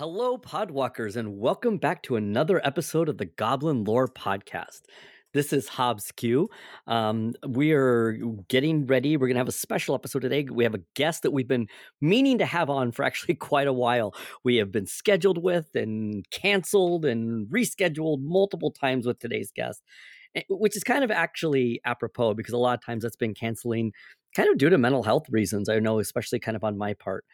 Hello, Podwalkers, and welcome back to another episode of the Goblin Lore Podcast. This is Hobbes Q. Um, we are getting ready. We're going to have a special episode today. We have a guest that we've been meaning to have on for actually quite a while. We have been scheduled with and canceled and rescheduled multiple times with today's guest, eh, which is kind of actually apropos because a lot of times that's been canceling kind of due to mental health reasons. I know, especially kind of on my part.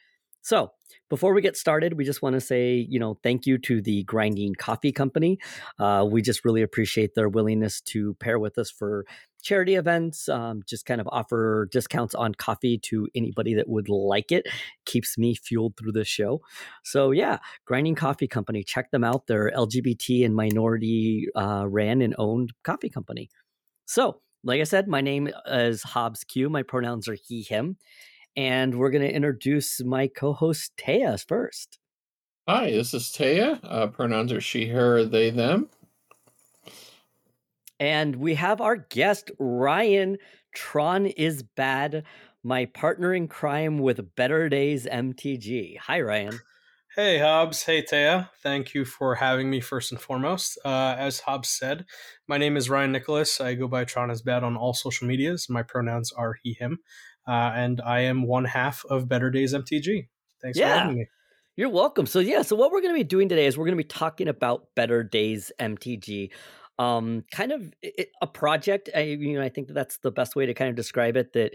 So, before we get started, we just want to say, you know, thank you to the Grinding Coffee Company. Uh, we just really appreciate their willingness to pair with us for charity events, um, just kind of offer discounts on coffee to anybody that would like it. Keeps me fueled through the show. So, yeah, Grinding Coffee Company, check them out. They're LGBT and minority uh, ran and owned coffee company. So, like I said, my name is Hobbes Q. My pronouns are he, him and we're going to introduce my co-host Taya first. Hi, this is Taya. Uh, pronouns are she, her, they, them. And we have our guest Ryan. Tron is bad. My partner in crime with Better Days MTG. Hi, Ryan. Hey, Hobbes. Hey, Taya. Thank you for having me first and foremost. Uh, as Hobbes said, my name is Ryan Nicholas. I go by Tron is bad on all social medias. My pronouns are he, him uh, and I am one half of Better Days MTG. Thanks yeah. for having me. You're welcome. So yeah, so what we're going to be doing today is we're going to be talking about Better Days MTG. Um, kind of a project. I, you know, I think that that's the best way to kind of describe it. That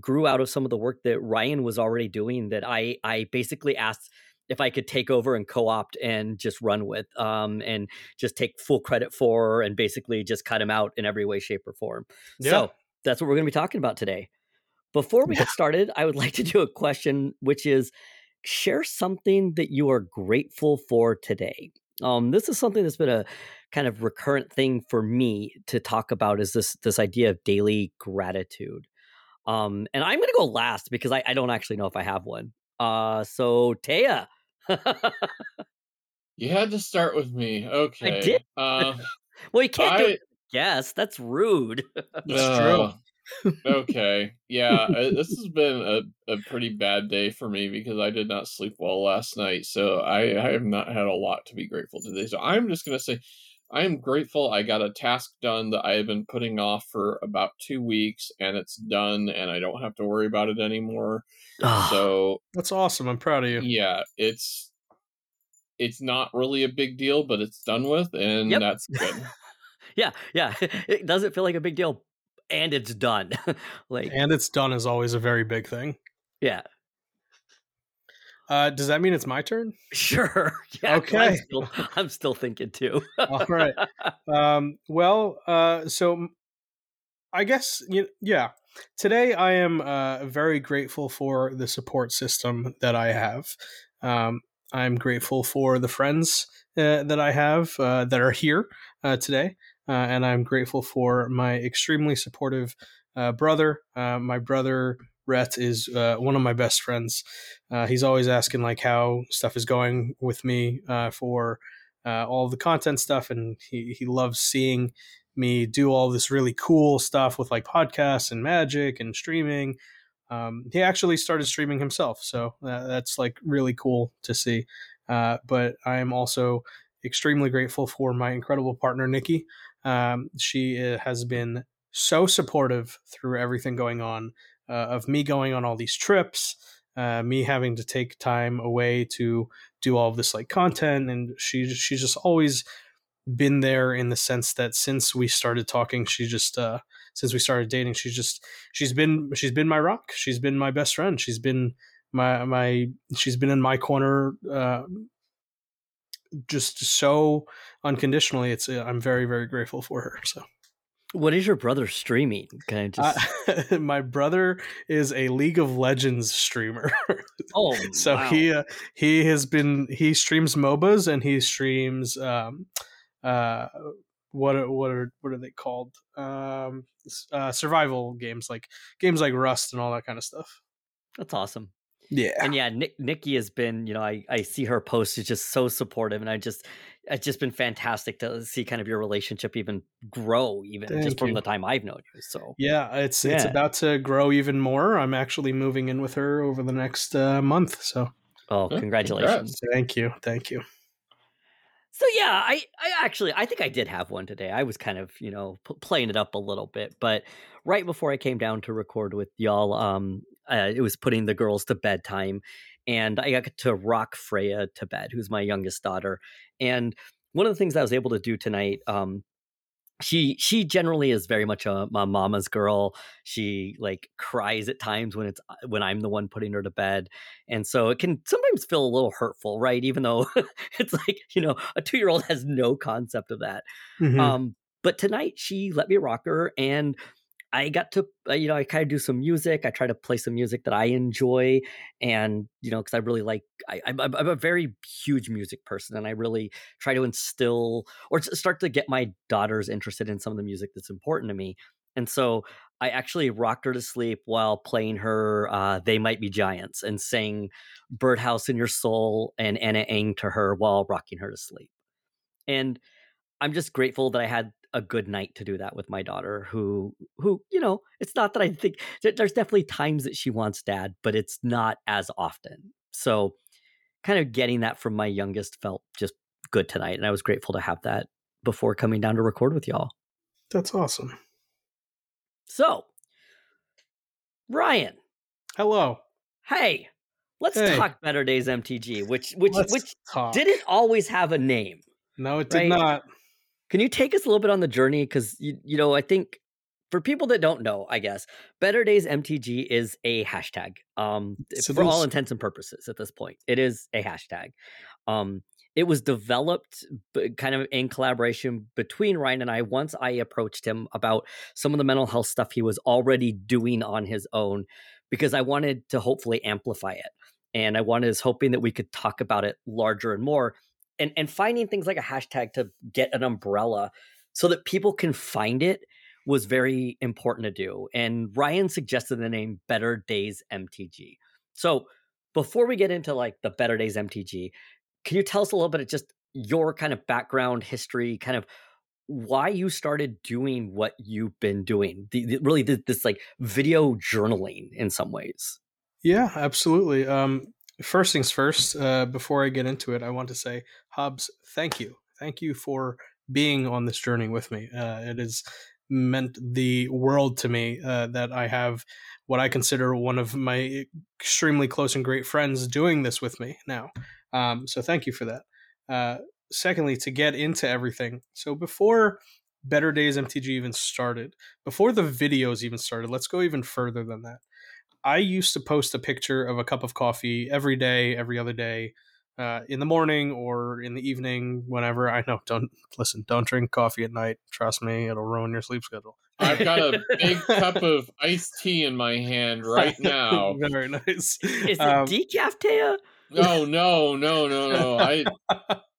grew out of some of the work that Ryan was already doing. That I, I basically asked if I could take over and co-opt and just run with, um, and just take full credit for, and basically just cut him out in every way, shape, or form. Yeah. So that's what we're going to be talking about today. Before we get started, I would like to do a question, which is share something that you are grateful for today. Um, this is something that's been a kind of recurrent thing for me to talk about is this this idea of daily gratitude. Um, and I'm gonna go last because I, I don't actually know if I have one. Uh, so Taya. you had to start with me. Okay. I did. Uh, well, you can't I, do it. Yes, that's rude. That's true okay. Yeah, this has been a, a pretty bad day for me because I did not sleep well last night. So I, I have not had a lot to be grateful today. So I'm just going to say I am grateful I got a task done that I have been putting off for about two weeks and it's done and I don't have to worry about it anymore. Oh, so that's awesome. I'm proud of you. Yeah, it's it's not really a big deal, but it's done with and yep. that's good. yeah, yeah. It doesn't feel like a big deal, and it's done. like and it's done is always a very big thing. Yeah. Uh, does that mean it's my turn? Sure. Yeah, okay. I'm still, I'm still thinking too. All right. Um, well, uh, so I guess you, yeah. Today I am uh, very grateful for the support system that I have. Um, I'm grateful for the friends uh, that I have uh, that are here uh, today uh, and I'm grateful for my extremely supportive uh, brother. Uh, my brother Rhett is uh, one of my best friends. Uh, he's always asking like how stuff is going with me uh, for all the content stuff, and he he loves seeing me do all this really cool stuff with like podcasts and magic and streaming. Um, he actually started streaming himself, so that's like really cool to see. but I am also extremely grateful for my incredible partner Nikki. Um, she uh, has been so supportive through everything going on, uh, of me going on all these trips, uh, me having to take time away to do all of this like content, and she she's just always been there in the sense that since we started talking, she just uh, since we started dating, she's just she's been she's been my rock. She's been my best friend. She's been my my she's been in my corner uh, just so unconditionally. It's uh, I'm very very grateful for her. So. What is your brother streaming? Can I just? Uh, my brother is a League of Legends streamer. oh, so wow. he uh, he has been he streams MOBAs and he streams um uh what are, what are what are they called um uh, survival games like games like Rust and all that kind of stuff. That's awesome. Yeah. And yeah, Nick, Nikki has been, you know, I, I see her post is just so supportive and I just, it's just been fantastic to see kind of your relationship even grow even Thank just from the time I've known you. So yeah, it's, yeah. it's about to grow even more. I'm actually moving in with her over the next uh, month. So Oh, Yeah, congratulations. Thank you. Thank you. So yeah, I, I actually I think I did have one today. I was kind of you know p- playing it up a little bit, but right before I came down to record with y'all, um, uh, it was putting the girls to bedtime, and I got to rock Freya to bed, who's my youngest daughter. And one of the things I was able to do tonight, um, she she generally is very much a, a mama's girl she like cries at times when it's uh, when i'm the one putting her to bed and so it can sometimes feel a little hurtful right even though it's like you know a two year old has no concept of that Mhm. um but tonight she let me rock her and i got to uh, you know i kind of do some music i try to play some music that i enjoy and you know because i really like I, I'm, I'm I'm a very huge music person and i really try to instill or start to get my daughters interested in some of the music that's important to me and so i actually rocked her to sleep while playing her uh, they might be giants and sang birdhouse in your soul and Ana Ng to her while rocking her to sleep and I'm just grateful that I had a good night to do that with my daughter who who you know it's not that I think there's definitely times that she wants dad but it's not as often so kind of getting that from my youngest felt just good tonight and I was grateful to have that before coming down to record with y'all That's awesome. so Ryan Hello. hey let's Hey. talk better days mtg which which Let's which talk. didn't always have a name No, it did right? not. Can you take us a little bit on the journey? Because you, you know, I think for people that don't know, I guess Better Days MTG is a hashtag. Um, Yes, for it all intents and purposes, at this point, it is a hashtag. Um, it was developed kind of in collaboration between Ryan and I. Once I approached him about some of the mental health stuff he was already doing on his own, because I wanted to hopefully amplify it, and I wanted is hoping that we could talk about it larger and more and and finding things like a hashtag to get an umbrella so that people can find it was very important to do. And ryan suggested the name better days mtg so before we get into like the better days mtg can you tell us a little bit of just your kind of background history kind of why you started doing what you've been doing? The, the- really this, this like video journaling in some ways. Yeah, absolutely. Um, first things first, uh, before I get into it, I want to say, Hobbes, thank you. Thank you for being on this journey with me. Uh, it has meant the world to me uh, that I have what I consider one of my extremely close and great friends doing this with me now. Um, so thank you for that. Uh, secondly, to get into everything. So before Better Days MTG even started, before the videos even started, let's go even further than that. I used to post a picture of a cup of coffee every day, every other day, uh, in the morning or in the evening, whenever. I know, don't listen, don't drink coffee at night. Trust me, it'll ruin your sleep schedule. I've got a big cup of iced tea in my hand right now. Very nice. is it Um, decaf Taya? No, no, no, no, no. I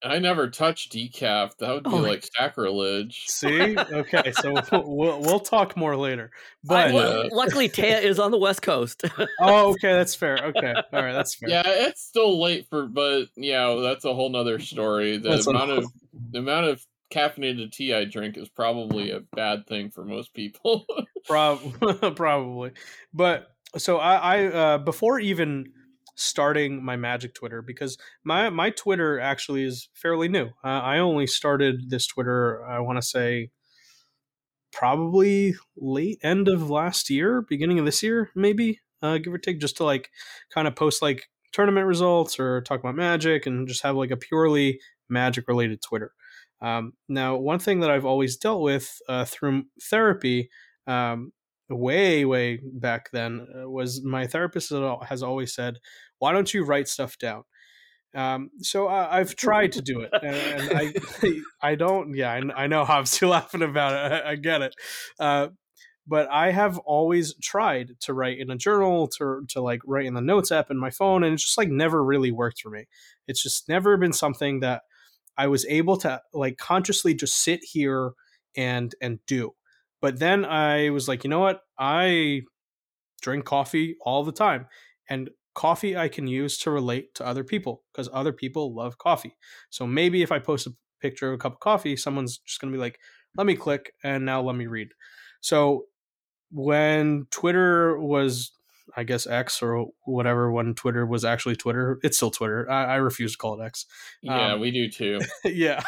I never touch decaf. That would be Oh like sacrilege. See, okay, so we'll, we'll, we'll talk more later. I- But well, luckily Taya is on the west coast oh, okay, that's fair. Okay, all right, that's fair. Yeah, it's still late for, but yeah, that's a whole nother story. The That's amount of the amount of caffeinated tea I drink is probably a bad thing for most people. Prob- probably but so i i uh before even starting my magic twitter because my my twitter actually is fairly new. Uh, i only started this twitter i want to say probably late end of last year beginning of this year maybe uh give or take just to like kind of post like tournament results or talk about magic and just have like a purely magic related twitter. Um, now one thing that i've always dealt with uh, through therapy um, way way back then uh, was my therapist has always said why don't you write stuff down um, so I, I've tried to do it, and, and I, I don't. Yeah, I, I know Hobbes, you're laughing about it. I, I get it, uh, but I have always tried to write in a journal, to to like write in the notes app in my phone, and it's just like never really worked for me. It's just never been something that I was able to like consciously just sit here and and do. But then I was like, you know what? I drink coffee all the time. And coffee I can use to relate to other people because other people love coffee. So maybe if I post a picture of a cup of coffee, someone's just going to be like, let me click and now let me read. So when Twitter was I guess X or whatever when Twitter was actually Twitter. It's still Twitter. I, I refuse to call it X. Yeah, Um, we do too. yeah,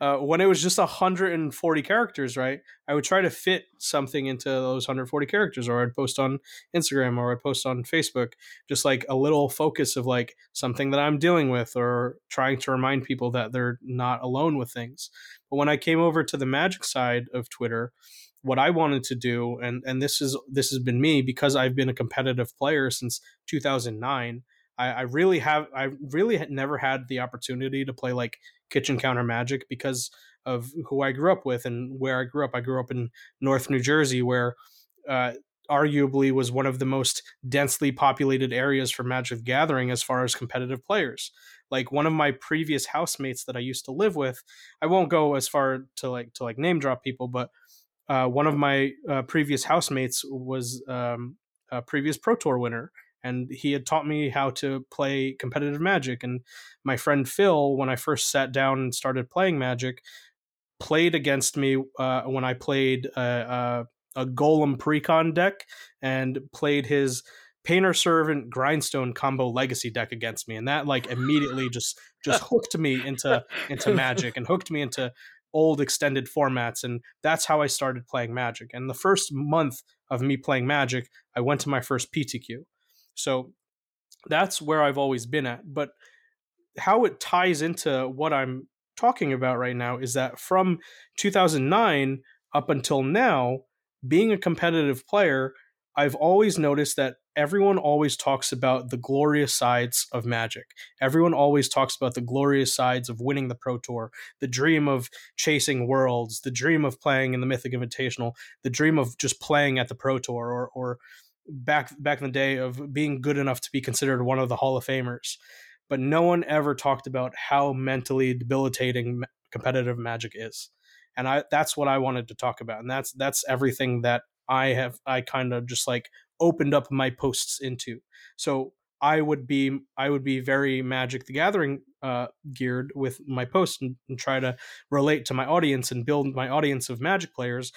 uh, when it was just 140 characters, right? I would try to fit something into those 140 characters, or I'd post on Instagram or I'd post on Facebook, just like a little focus of like something that I'm dealing with, or trying to remind people that they're not alone with things. But when I came over to the magic side of Twitter, what I wanted to do, and and this is this has been me because I've been a competitive player since 2009. I, I really have I really had never had the opportunity to play like kitchen counter magic because of who I grew up with and where I grew up. I grew up in North New Jersey, where uh, arguably was one of the most densely populated areas for Magic Gathering as far as competitive players. Like one of my previous housemates that I used to live with, I won't go as far to like to like name drop people, but uh, one of my uh, previous housemates was um, a previous Pro Tour winner, and he had taught me how to play competitive Magic. And my friend Phil, when I first sat down and started playing Magic, played against me uh, when I played a, a, a Golem Precon deck and played his Painter Servant Grindstone combo Legacy deck against me, and that like immediately just just hooked me into into Magic and hooked me into old extended formats and that's how I started playing Magic. And the first month of me playing Magic, I went to my first PTQ. So that's where I've always been at. But how it ties into what I'm talking about right now is that from 2009 up until now, being a competitive player, I've always noticed that everyone always talks about the glorious sides of Magic. Everyone always talks about the glorious sides of winning the Pro Tour, the dream of chasing worlds, the dream of playing in the Mythic Invitational, the dream of just playing at the Pro Tour, or or back back in the day of being good enough to be considered one of the Hall of Famers. But no one ever talked about how mentally debilitating competitive Magic is, and I that's what I wanted to talk about, and that's that's everything that I have I kind of just like opened up my posts into. So I would be I would be very Magic the Gathering uh, geared with my posts and, and try to relate to my audience and build my audience of Magic players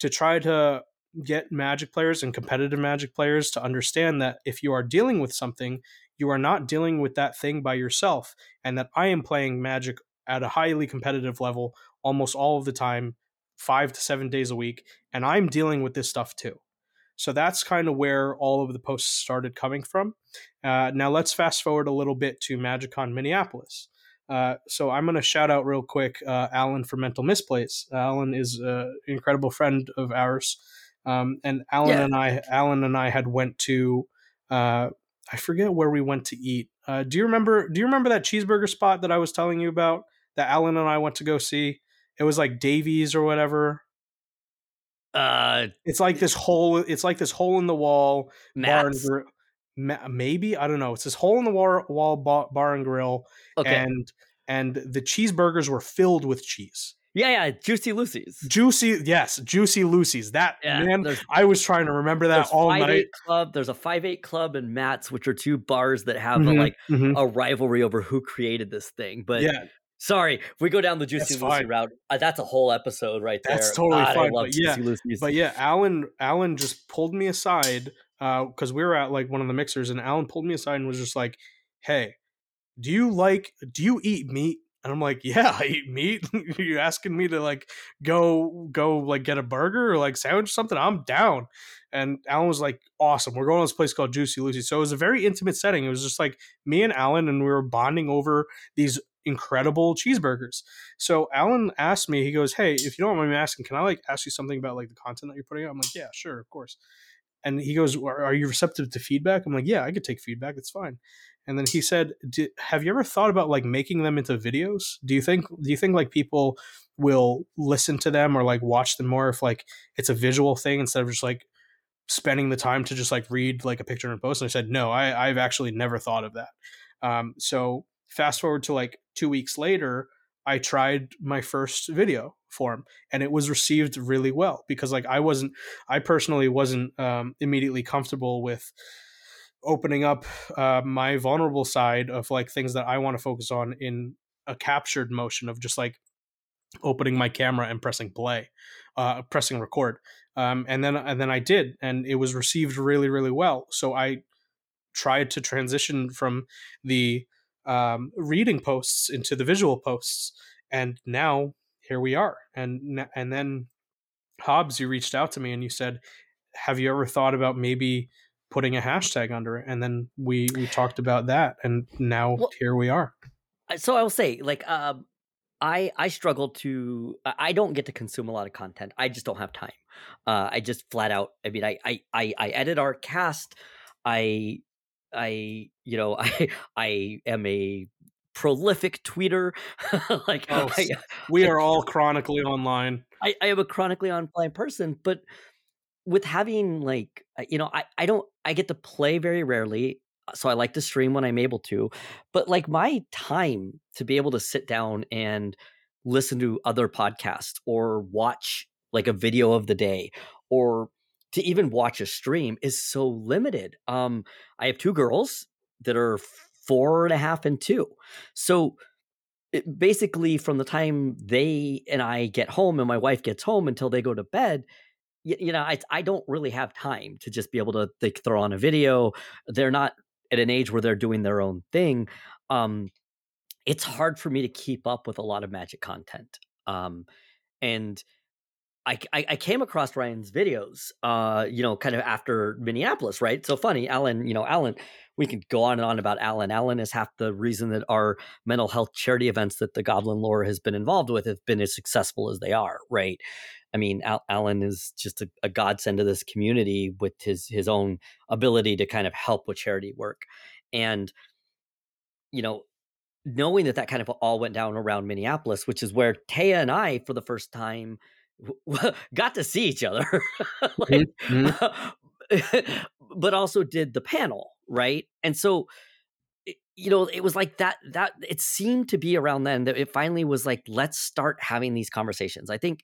to try to get Magic players and competitive Magic players to understand that if you are dealing with something, you are not dealing with that thing by yourself, and that I am playing Magic at a highly competitive level almost all of the time, five to seven days a week, and I'm dealing with this stuff too. So that's kind of where all of the posts started coming from. Uh, now let's fast forward a little bit to MagicCon Minneapolis. Uh, so I'm going to shout out real quick uh, Alan for Mental Misplays. Alan is an incredible friend of ours, um, and Alan Yeah. and I, Alan and I had went to, uh, I forget where we went to eat. Uh, do you remember? Do you remember that cheeseburger spot that I was telling you about that Alan and I went to go see? It was like Davies or whatever. Uh, It's like this hole. It's like this hole in the wall bar and grill. Ma- Maybe I don't know. It's this hole in the wall, wall bar, bar and grill, Okay. and and the cheeseburgers were filled with cheese. yeah, yeah. Juicy Lucy's. Juicy, yes, juicy Lucy's. That Yeah. man, I was trying to remember that all five night. club. There's a five eight club and Matt's, which are two bars that have a, Mhm, like mhm. a rivalry over who created this thing. But yeah, sorry, if we go down the Juicy That's Lucy fine. route, uh, that's a whole episode right there. That's totally God, I fine, love but yeah, but yeah, Alan Alan just pulled me aside because we were at like one of the mixers, and Alan pulled me aside and was just like, "Hey, do you like? Do you eat meat?" And I'm like, "Yeah, I eat meat. Are you asking me to like go go like get a burger or like sandwich or something? I'm down." And Alan was like, "Awesome, we're going to this place called Juicy Lucy." So it was a very intimate setting. It was just like me and Alan, and we were bonding over these incredible cheeseburgers. So Alan asked me, he goes, "Hey, if you don't mind me asking, can I like ask you something about like the content that you're putting out?" I'm like, "Yeah, sure, of course." And he goes, "Are you receptive to feedback?" I'm like, "Yeah, I could take feedback. It's fine." And then he said, "Have you ever thought about like making them into videos? Do you think do you think like people will listen to them or like watch them more if like it's a visual thing instead of just like spending the time to just like read like a picture and post?" And I said, "No, I I've actually never thought of that." Um, so fast forward to like two weeks later, I tried my first video form and it was received really well because like I wasn't, I personally wasn't um, immediately comfortable with opening up uh, my vulnerable side of like things that I want to focus on in a captured motion of just like opening my camera and pressing play, uh, pressing record. Um, and then and then I did, and it was received really really well. So I tried to transition from the um, reading posts into the visual posts, and now here we are. And and then Hobbes, you reached out to me and you said, "Have you ever thought about maybe?" putting a hashtag under it and then we we talked about that and now well, here we are so i will say like um I I struggle to I don't get to consume a lot of content. I just don't have time. Uh, I just flat out. I mean, I I I, I edit our cast. I I you know I I am a prolific tweeter. like oh, I, uh, we are all chronically online. I, I am a chronically online person, but with having like uh, you know I I don't I get to play very rarely uh, so I like to stream when I'm able to. But like my time to be able to sit down and listen to other podcasts or watch like a video of the day or to even watch a stream is so limited. Um, I have two girls that are four and a half and two. So it, basically, from the time they and I get home and my wife gets home until they go to bed, you, you know, I, I don't really have time to just be able to like throw on a video. They're not at an age where they're doing their own thing, um, it's hard for me to keep up with a lot of magic content. Um, and I, I, came across Ryan's videos, uh, you know, kind of after Minneapolis, right? So funny, Alan, you know, Alan, we could go on and on about Alan. Alan is half the reason that our mental health charity events that the Goblin Lore has been involved with have been as successful as they are, right? I mean, Al- Alan is just a, a godsend to this community with his his own ability to kind of help with charity work, and you know, knowing that that kind of all went down around Minneapolis, which is where Taya and I, for the first time, got to see each other, like, mm-hmm. but also did the panel, right? And so you know it was like that that it seemed to be around then that it finally was like let's start having these conversations i think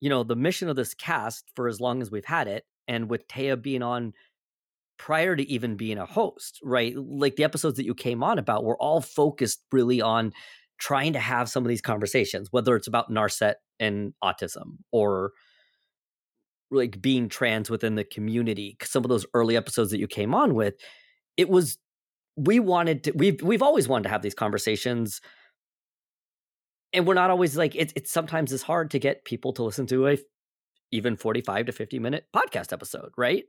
you know, the mission of this cast for as long as we've had it, and with Taya being on prior to even being a host, right? Like the episodes that you came on about were all focused really on trying to have some of these conversations, whether it's about Narset and autism or like being trans within the community. Some of those early episodes that you came on with, it was we wanted to we've we've always wanted to have these conversations and we're not always like it's it's sometimes it's hard to get people to listen to a even 45 to 50 minute podcast episode, right?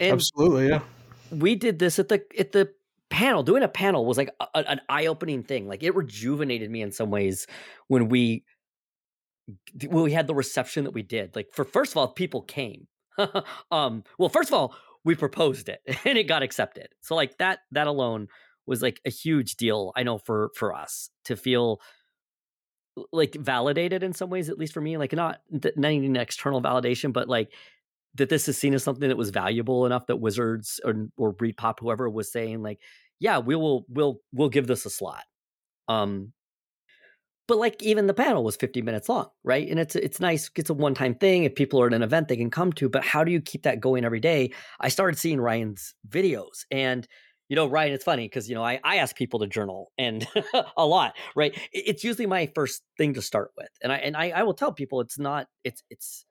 And Absolutely, yeah. We did this at the at the panel. Doing a panel was like a, an eye-opening thing. Like it rejuvenated me in some ways when we when we had the reception that we did. Like for first of all, people came. um, well, first of all, we proposed it and it got accepted. So like that that alone was like a huge deal i know for for us to feel like validated in some ways at least for me like not not external validation but like that this is seen as something that was valuable enough that wizards or or ReedPop whoever was saying like yeah we will we'll we'll give this a slot um but like even the panel was 50 minutes long right and it's it's nice it's a one time thing if people are at an event they can come to but how do you keep that going every day i started seeing ryan's videos and you know, Ryan, it's funny because, you know, I, I ask people to journal and a lot, right? It's usually my first thing to start with. And I, and I, I will tell people it's not, it's, it's,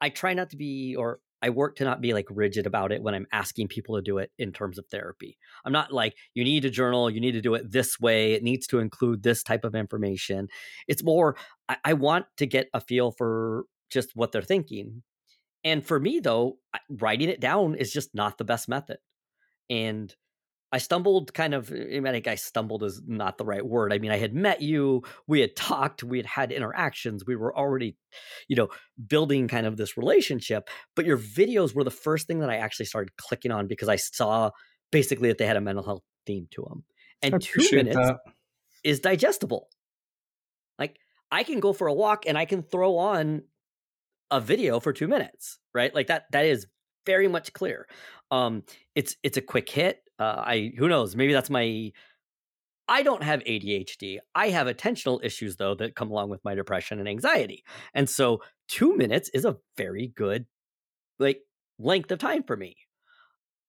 I try not to be, or I work to not be like rigid about it when I'm asking people to do it in terms of therapy. I'm not like, you need to journal, you need to do it this way, it needs to include this type of information. It's more, I, I want to get a feel for just what they're thinking. And for me, though, writing it down is just not the best method. And I stumbled kind of, I mean, I guess stumbled is not the right word. I mean, I had met you, we had talked, we had had interactions, we were already, you know, building kind of this relationship. But your videos were the first thing that I actually started clicking on because I saw basically that they had a mental health theme to them. And two minutes that. is digestible. Like I can go for a walk and I can throw on a video for two minutes, right? Like that, that is very much clear. Um, it's it's a quick hit. Uh, I who knows? Maybe that's my. I don't have ADHD. I have attentional issues though that come along with my depression and anxiety, and so two minutes is a very good, like length of time for me.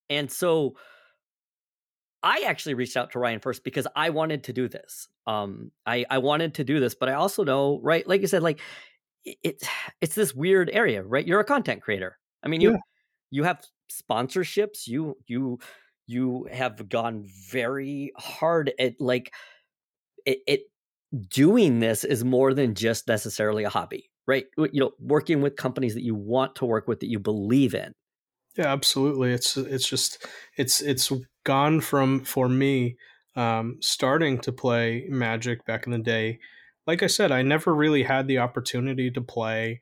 And so I actually reached out to Ryan first because I wanted to do this. Um, I I wanted to do this, but I also know, right? Like you said, like it's it's this weird area, right? You're a content creator. I mean, you yeah. you have sponsorships. You you you have gone very hard at like it, it doing this is more than just necessarily a hobby, right? You know, working with companies that you want to work with that you believe in. Yeah, absolutely. It's it's just it's it's gone from for me um, starting to play Magic back in the day. Like I said, I never really had the opportunity to play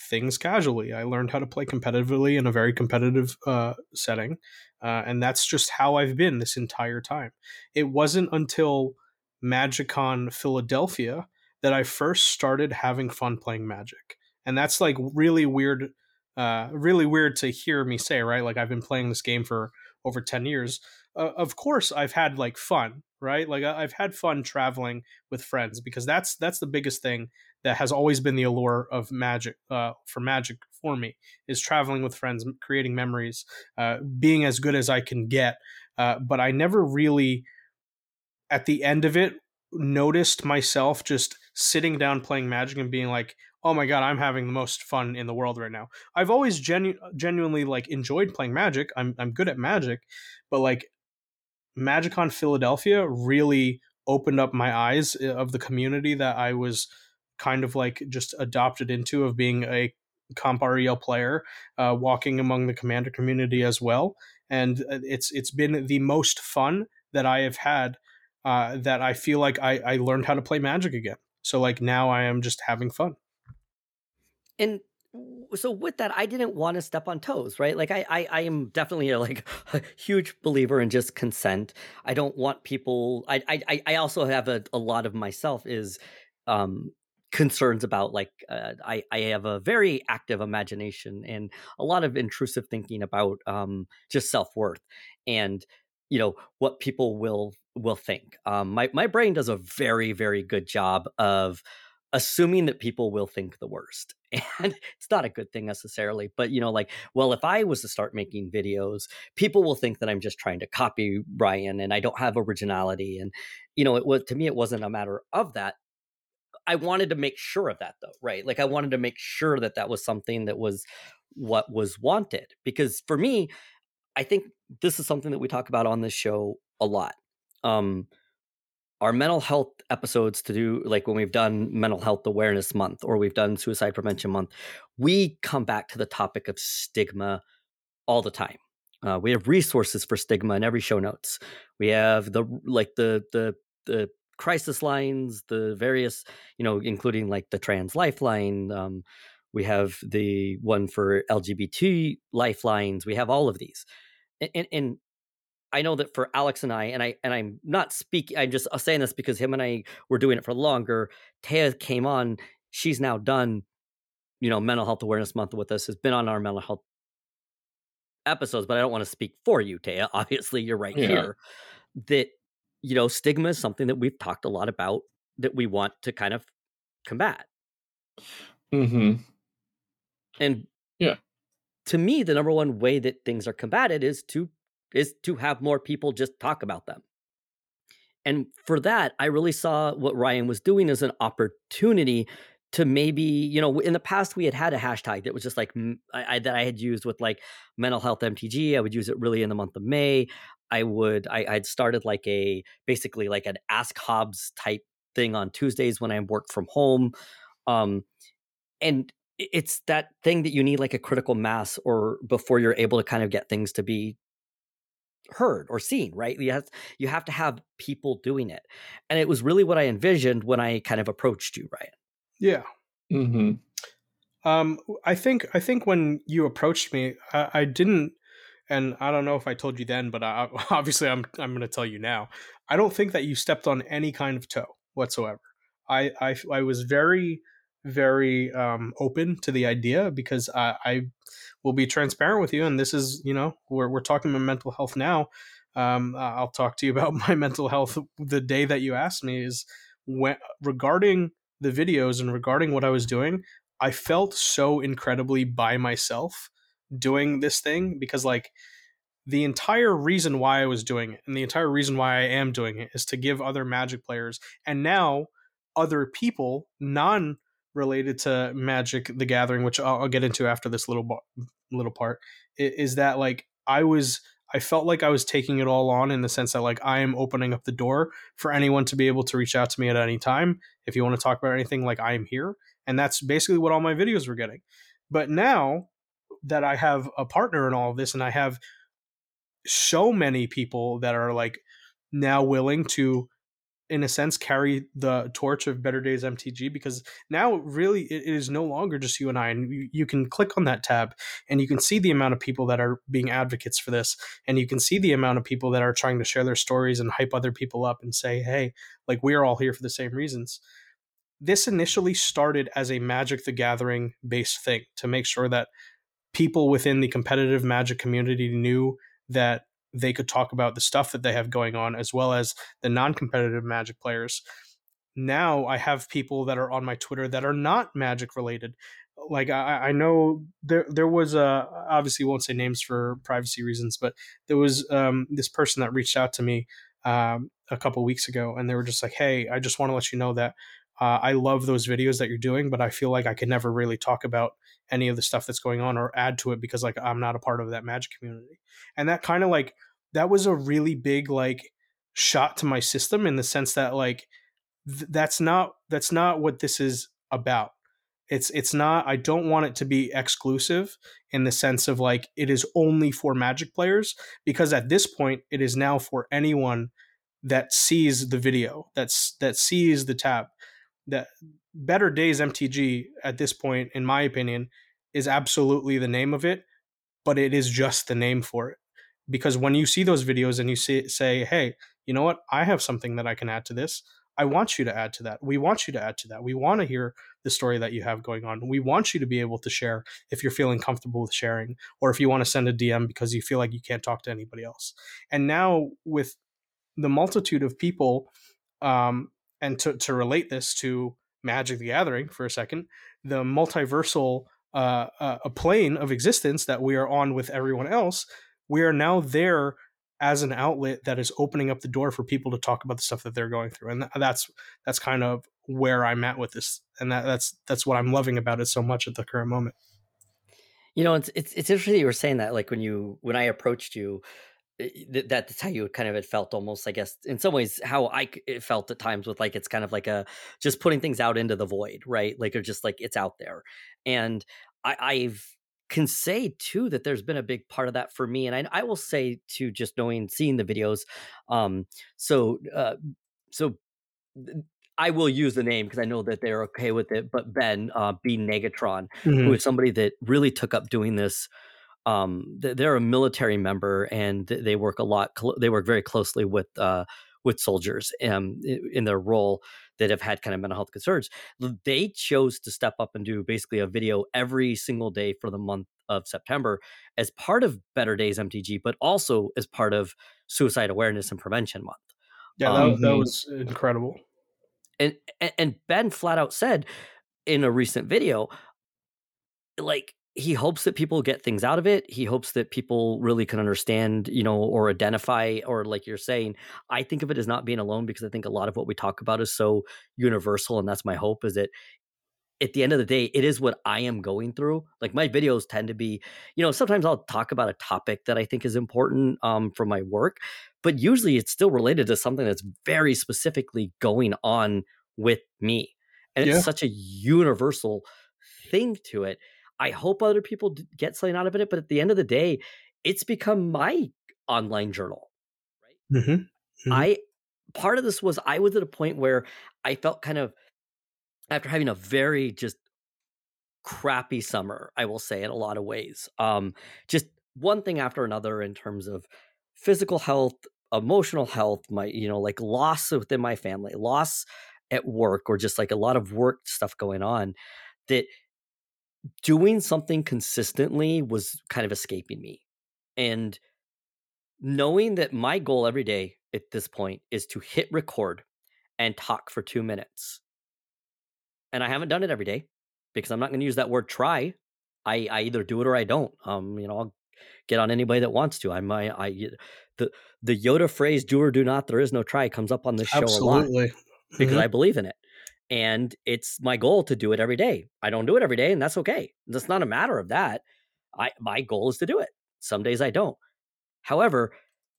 things casually. I learned how to play competitively in a very competitive uh, setting, uh, and that's just how I've been this entire time. It wasn't until MagicCon Philadelphia that I first started having fun playing Magic, and that's like really weird uh, really weird to hear me say, right? Like I've been playing this game for over 10 years. Uh, of course, I've had like fun, right? Like I've had fun traveling with friends because that's that's the biggest thing that has always been the allure of magic uh, for magic for me is traveling with friends, creating memories, uh, being as good as I can get. Uh, but I never really, at the end of it, noticed myself just sitting down playing magic and being like oh my god i'm having the most fun in the world right now i've always genu- genuinely like enjoyed playing magic i'm i'm good at magic but like MagicCon philadelphia really opened up my eyes eh, of the community that i was kind of like just adopted into of being a comp rel player uh, walking among the commander community as well. And uh, it's it's been the most fun that i have had uh, that i feel like I, I learned how to play magic again. So like now i am just having fun. And so with that i didn't want to step on toes right? Like i i, I am definitely a, like a huge believer in just consent. I don't want people i i i also have a, a lot of myself is um concerns about like uh, i i have a very active imagination and a lot of intrusive thinking about um just self-worth and you know what people will will think. Um my my brain does a very very good job of assuming that people will think the worst. And it's not a good thing necessarily but you know like well if i was to start making videos people will think that i'm just trying to copy ryan and i don't have originality and you know it was to me it wasn't a matter of that i wanted to make sure of that though right? Like i wanted to make sure that that was something that was what was wanted because for me i think this is something that we talk about on this show a lot. Um our mental health episodes to do like when we've done mental health awareness month or we've done suicide prevention month we come back to the topic of stigma all the time. Uh, we have resources for stigma in every show notes. We have the like the the the crisis lines the various you know including like the trans lifeline um, we have the one for lgbt lifelines we have all of these and, and I know that for Alex and I, and I and I'm not speaking. I'm just uh, saying this because him and I were doing it for longer. Taya came on. She's now done, you know, mental health awareness month with us. Has been on our mental health episodes, but I don't want to speak for you, Taya. Obviously, you're right yeah. here. That you know, stigma is something that we've talked a lot about that we want to kind of combat. Hmm. And yeah, to me, the number one way that things are combated is to is to have more people just talk about them. And for that, I really saw what Ryan was doing as an opportunity to maybe, you know, in the past we had had a hashtag that was just like I, I, that I had used with like mental health MTG. I would use it really in the month of May. I would I, I'd started like a basically like an Ask Hobbes type thing on Tuesdays when I work from home. Um, and it's that thing that you need like a critical mass or before you're able to kind of get things to be heard or seen, right? You have you have to have people doing it, and it was really what I envisioned when I kind of approached you, Ryan. Yeah. Hmm. Um, I think I think when you approached me, I, I, didn't, and I don't know if I told you then, but I, obviously I'm I'm going to tell you now. I don't think that you stepped on any kind of toe whatsoever. I I, I was very very um, open to the idea because I, I will be transparent with you. And this is, you know, we're, we're talking about mental health now. Um, I'll talk to you about my mental health the day that you asked me is when regarding the videos and regarding what I was doing, I felt so incredibly by myself doing this thing because like the entire reason why I was doing it and the entire reason why I am doing it is to give other Magic players and now other people non related to Magic the Gathering, which I'll, I'll get into after this little little part, is that like I was I felt like I was taking it all on in the sense that like I am opening up the door for anyone to be able to reach out to me at any time if you want to talk about anything like I am here and that's basically what all my videos were getting. But now that I have a partner in all of this and I have so many people that are like now willing to in a sense carry the torch of better days mtg because now really it is no longer just you and i and you, can click on that tab and you can see the amount of people that are being advocates for this and you can see the amount of people that are trying to share their stories and hype other people up and say hey like we're all here for the same reasons. This initially started as a magic the gathering based thing to make sure that people within the competitive magic community knew that they could talk about the stuff that they have going on as well as the non-competitive magic players. Now i have people that are on my twitter that are not magic related. Like I, I know there there was a obviously won't say names for privacy reasons but there was um, this person that reached out to me um, a couple weeks ago and they were just like hey i just want to let you know that uh, i love those videos that you're doing but i feel like i can never really talk about any of the stuff that's going on or add to it because like i'm not a part of that magic community. And that kind of like that was a really big like shot to my system in the sense that like th- that's not that's not what this is about. It's it's not i don't want it to be exclusive in the sense of like it is only for magic players because at this point it is now for anyone that sees the video that's that sees the tab that better days mtg at this point in my opinion is absolutely the name of it but it is just the name for it. Because when you see those videos and you see, say hey you know what? I have something that i can add to this. I want you to add to that. We want you to add to that. We want to hear the story that you have going on. We want you to be able to share if you're feeling comfortable with sharing or if you want to send a dm because you feel like you can't talk to anybody else. And now with the multitude of people um, and to, to relate this to magic the gathering for a second the multiversal uh, uh, a plane of existence that we are on with everyone else we are now there as an outlet that is opening up the door for people to talk about the stuff that they're going through and that's that's kind of where i'm at with this and that, that's that's what i'm loving about it so much at the current moment. You know it's it's, it's interesting you were saying that like when you when i approached you that's how you kind of it felt almost i guess in some ways how i felt at times with like it's kind of like a just putting things out into the void right like or just like it's out there and I, i've can say too that there's been a big part of that for me and i, I will say to just knowing seeing the videos um so uh so I will use the name because I know that they're okay with it. But Ben, uh, B Negatron, mm-hmm. who is somebody that really took up doing this. Um, they're a military member and they work a lot. They work very closely with uh, with soldiers um, in their role that have had kind of mental health concerns. They chose to step up and do basically a video every single day for the month of September as part of Better Days MTG, but also as part of Suicide Awareness and Prevention Month. Yeah, that, um, that was incredible. And and Ben flat out said in a recent video, like he hopes that people get things out of it. He hopes that people really can understand, you know, or identify, or like you're saying, I think of it as not being alone because I think a lot of what we talk about is so universal. And that's my hope is that at the end of the day, it is what I am going through. Like my videos tend to be, you know, sometimes I'll talk about a topic that I think is important um, for my work, but usually it's still related to something that's very specifically going on with me. And yeah. it's such a universal thing to it I hope other people get something out of it. But at the end of the day, it's become my online journal, right? Mm-hmm. Mm-hmm. I part of this was I was at a point where I felt kind of after having a very just crappy summer, I will say in a lot of ways. Um, just one thing after another in terms of physical health, emotional health, my you know like loss within my family, loss at work, or just like a lot of work stuff going on that doing something consistently was kind of escaping me. And knowing that my goal every day at this point is to hit record and talk for two minutes. And I haven't done it every day because I'm not going to use that word try. I, I either do it or I don't. Um, you know, I'll, get on anybody that wants to. I'm I, I the the Yoda phrase "do or do not," there is no try comes up on this show Absolutely. a lot because Mhm. I believe in it. And it's my goal to do it every day. I don't do it every day, and that's okay. That's not a matter of that. I my goal is to do it. Some days I don't. However,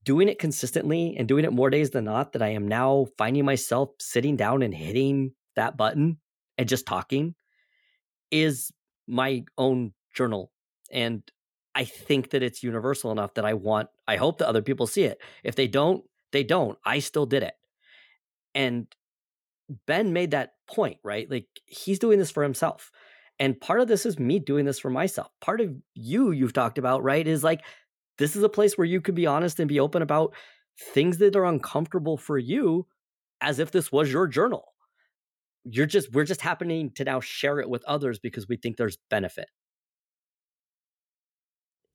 doing it consistently and doing it more days than not, that I am now finding myself sitting down and hitting that button and just talking is my own journal. And I think that it's universal enough that I want, I hope that other people see it. If they don't, they don't. I still did it. And Ben made that point, right? Like he's doing this for himself. And part of this is me doing this for myself. Part of you, you've talked about, right, is like this is a place where you could be honest and be open about things that are uncomfortable for you as if this was your journal. You're just, we're just happening to now share it with others because we think there's benefit.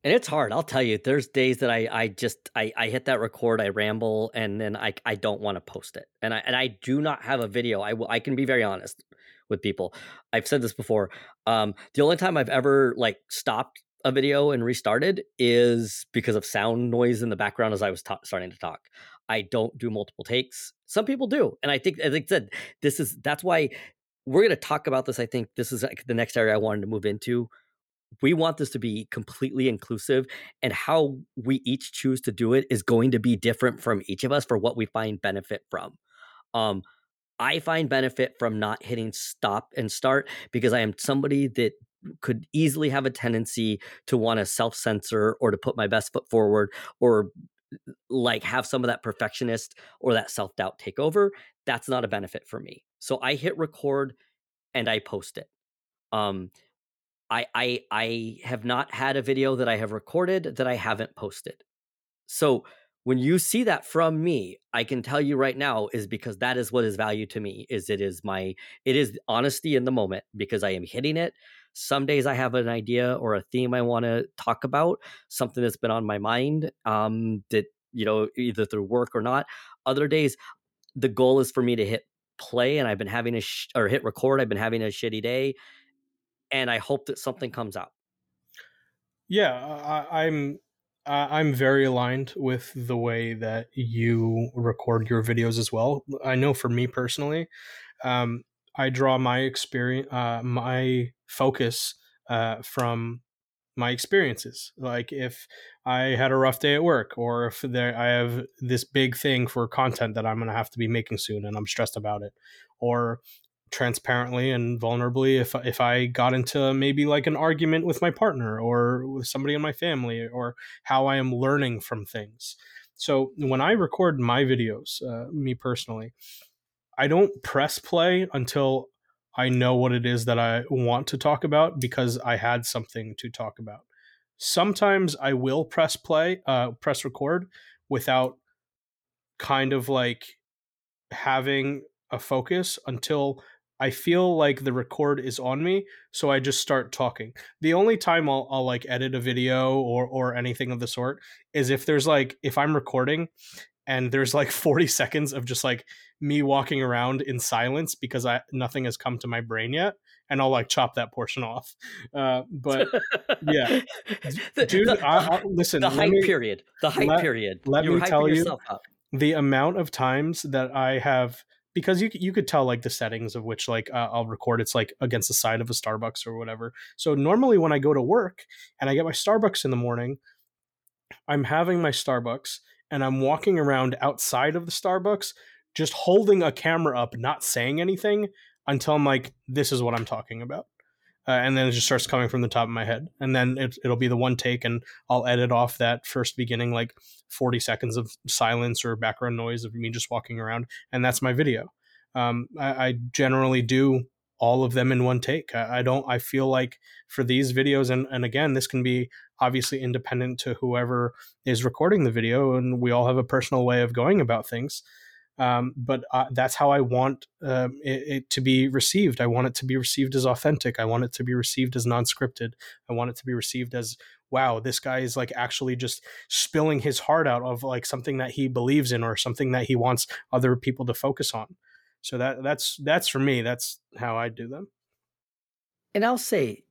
And it's hard. I'll tell you, there's days that I, I just, I, I hit that record, I ramble, and then I, I don't want to post it. And I, and I do not have a video. I I can be very honest with people. I've said this before. Um, the only time I've ever like stopped a video and restarted is because of sound noise in the background as I was ta- starting to talk. I don't do multiple takes. Some people do, and I think, as I said, this is that's why we're going to talk about this. I think this is like the next area I wanted to move into. We want this to be completely inclusive, and how we each choose to do it is going to be different from each of us for what we find benefit from. Um, I find benefit from not hitting stop and start because I am somebody that could easily have a tendency to want to self censor or to put my best foot forward or like have some of that perfectionist or that self doubt take over. That's not a benefit for me. So I hit record and I post it. Um, I I I have not had a video that I have recorded that I haven't posted. So when you see that from me, I can tell you right now is because that is what is value to me. Is it is my it is honesty in the moment because I am hitting it. Some days I have an idea or a theme I want to talk about, something that's been on my mind um, that you know either through work or not. Other days, the goal is for me to hit play, and I've been having a sh- or hit record. I've been having a shitty day, and I hope that something comes out. Yeah, I, I'm uh, I'm very aligned with the way that you record your videos as well. I know for me personally, um, I draw my experience, uh, my focus uh, from my experiences. Like if I had a rough day at work, or if there I have this big thing for content that I'm going to have to be making soon, and I'm stressed about it, or transparently and vulnerably if if I got into maybe like an argument with my partner or with somebody in my family or how I am learning from things. So when I record my videos, uh, me personally, I don't press play until I know what it is that I want to talk about because I had something to talk about. Sometimes I will press play, uh, press record without kind of like having a focus until I feel like the record is on me, so I just start talking. The only time I'll, I'll like edit a video or or anything of the sort is if there's like if I'm recording and there's like 40 seconds of just like me walking around in silence because I nothing has come to my brain yet, and I'll like chop that portion off. Uh, but yeah, The- dude, the- I, I, listen. the hype me- period. The hype let- period. let You're me tell you- up. the amount of times that I have because you you could tell like the settings of which like uh, I'll record it's like against the side of a Starbucks or whatever. So normally when I go to work and I get my Starbucks in the morning, I'm having my Starbucks and I'm walking around outside of the Starbucks just holding a camera up, not saying anything until I'm like this is what I'm talking about. Uh, and then it just starts coming from the top of my head, and then it, it'll be the one take, and I'll edit off that first beginning like 40 seconds of silence or background noise of me just walking around, and that's my video. Um, I, I generally do all of them in one take. I, I don't. I feel like for these videos, and and again, this can be obviously independent to whoever is recording the video, and we all have a personal way of going about things. Um, but uh, that's how I want um, it, it to be received. I want it to be received as authentic. I want it to be received as non-scripted. I want it to be received as wow, this guy is like actually just spilling his heart out of like something that he believes in or something that he wants other people to focus on. So that that's that's for me. That's how I do them. And I'll say,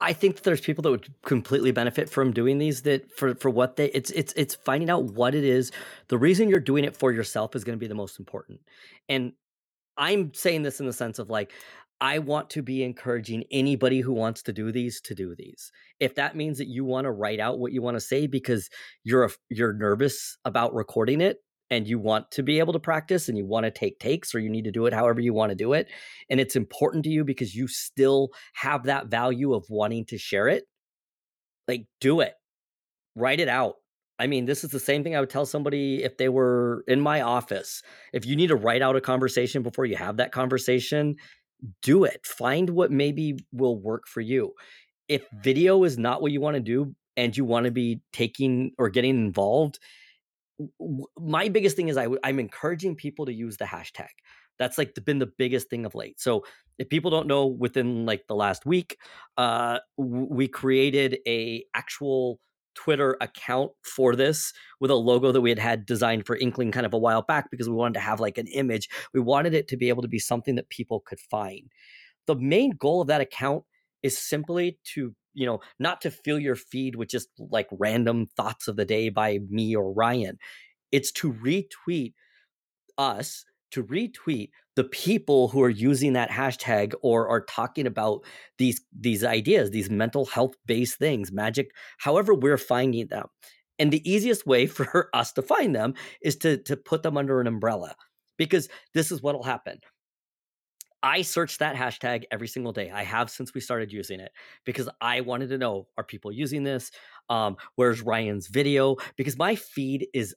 I, think that there's people that would completely benefit from doing these that for for what they it's it's it's finding out what it is. The reason you're doing it for yourself is going to be the most important. And I'm saying this in the sense of like I want to be encouraging anybody who wants to do these to do these. If that means that you want to write out what you want to say because you're a, you're nervous about recording it and you want to be able to practice and you want to take takes or you need to do it however you want to do it and it's important to you because you still have that value of wanting to share it, like do it. Write it out. I mean, this is the same thing I would tell somebody if they were in my office. If you need to write out a conversation before you have that conversation, do it. Find what maybe will work for you. If video is not what you want to do and you want to be taking or getting involved, my biggest thing is I, I'm encouraging people to use the hashtag. That's like been the biggest thing of late. So if people don't know, within like the last week, uh, we created a actual Twitter account for this with a logo that we had had designed for Inkling kind of a while back because we wanted to have like an image. We wanted it to be able to be something that people could find. The main goal of that account is simply to, you know, not to fill your feed with just like random thoughts of the day by me or Ryan. It's to retweet us, to retweet the people who are using that hashtag or are talking about these these ideas these mental health based things magic however we're finding them and the easiest way for us to find them is to to put them under an umbrella because this is what'll happen I search that hashtag every single day. I have since we started using it because I wanted to know are people using this? Um, where's Ryan's video? Because my feed is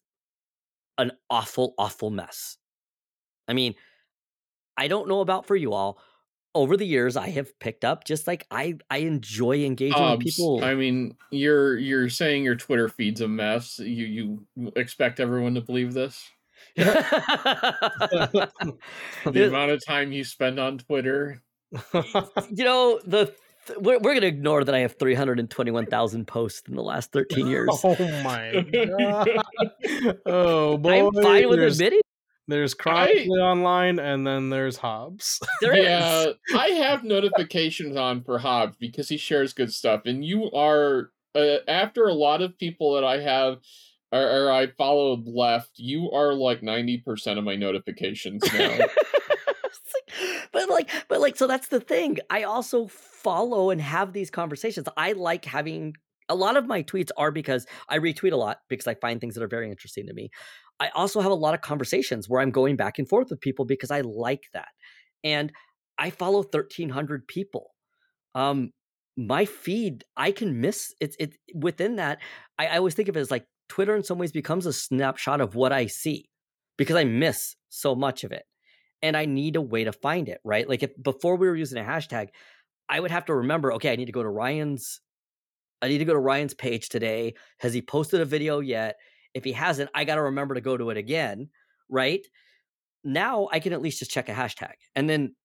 an awful, awful mess. I mean, I don't know about for you all. Over the years, I have picked up just like I I enjoy engaging with people. I mean, you're you're saying your Twitter feed's a mess. You you expect everyone to believe this? the amount of time you spend on Twitter. you know the we're, we're going to ignore that I have 321,000 posts in the last 13 years. Oh my god. oh boy. I'm fine with admitting there's Chronically Online, and then there's Hobbes. There yeah, I have notifications on for Hobbes because he shares good stuff, and you are uh, after a lot of people that I have or, or I followed left. You are like ninety percent of my notifications now. but like but like so that's the thing i also follow and have these conversations i like having a lot of my tweets are because i retweet a lot because i find things that are very interesting to me I also have a lot of conversations where I'm going back and forth with people because I like that. And I follow 1300 people. Um, my feed, I can miss it's it within that. I, I always think of it as like Twitter in some ways becomes a snapshot of what I see because I miss so much of it. And I need a way to find it, right? Like if before we were using a hashtag, I would have to remember, okay, I need to go to Ryan's I need to go to Ryan's page today. Has he posted a video yet? If he hasn't, I got to remember to go to it again, right? Now I can at least just check a hashtag. And then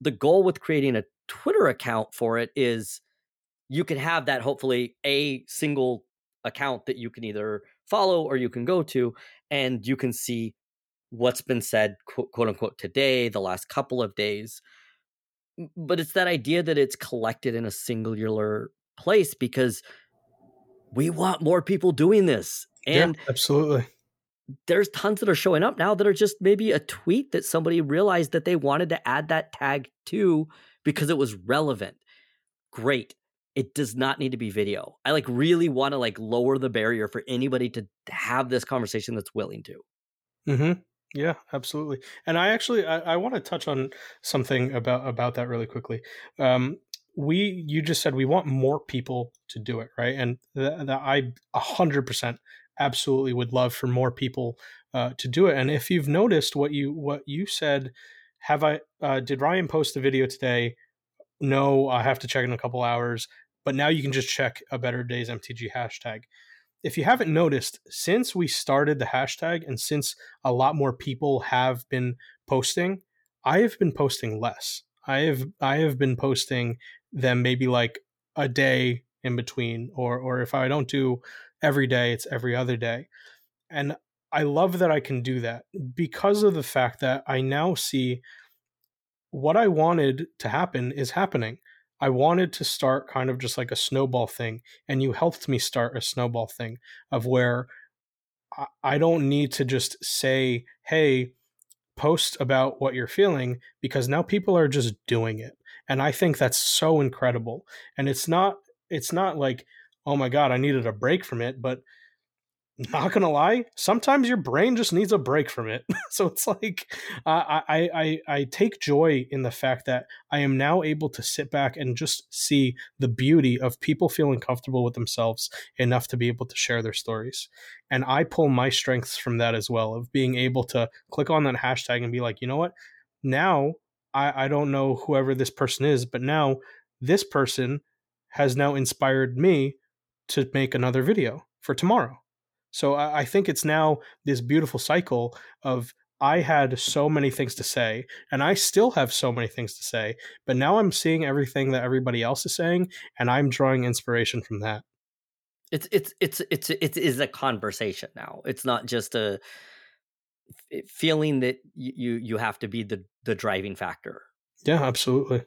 the goal with creating a Twitter account for it is you can have that hopefully a single account that you can either follow or you can go to and you can see what's been said quote, quote unquote today the last couple of days but it's that idea that it's collected in a singular place because we want more people doing this and yeah, absolutely. There's tons that are showing up now that are just maybe a tweet that somebody realized that they wanted to add that tag to because it was relevant. Great. It does not need to be video. I like really want to like lower the barrier for anybody to have this conversation that's willing to. Mm-hmm. Yeah, absolutely. And I actually I, I want to touch on something about about that really quickly. Um, we you just said we want more people to do it, right? And that I a hundred percent absolutely would love for more people uh, to do it. And if you've noticed what you what you said, have I uh, did Ryan post the video today? No, I have to check in a couple hours. But now you can just check a Better Days MTG hashtag. If you haven't noticed, since we started the hashtag and since a lot more people have been posting, I have been posting less. I have I have been posting them maybe like a day in between, or or if I don't do every day, it's every other day. And I love that I can do that because of the fact that I now see what I wanted to happen is happening. I wanted to start kind of just like a snowball thing, and you helped me start a snowball thing of where I, I don't need to just say, hey, post about what you're feeling because now people are just doing it. And I think that's so incredible. And it's not it's not like, oh my God, I needed a break from it, but not gonna lie, sometimes your brain just needs a break from it. so it's like I, I I take joy in the fact that I am now able to sit back and just see the beauty of people feeling comfortable with themselves enough to be able to share their stories. And I pull my strengths from that as well, of being able to click on that hashtag and be like, you know what? Now I, I don't know whoever this person is, but now this person has now inspired me to make another video for tomorrow so I, I think it's now this beautiful cycle of I had so many things to say, and I still have so many things to say, but now I'm seeing everything that everybody else is saying, and I'm drawing inspiration from that. It's it's it's it's it is a conversation now. It's not just a feeling that you you have to be the the driving factor. Yeah, absolutely.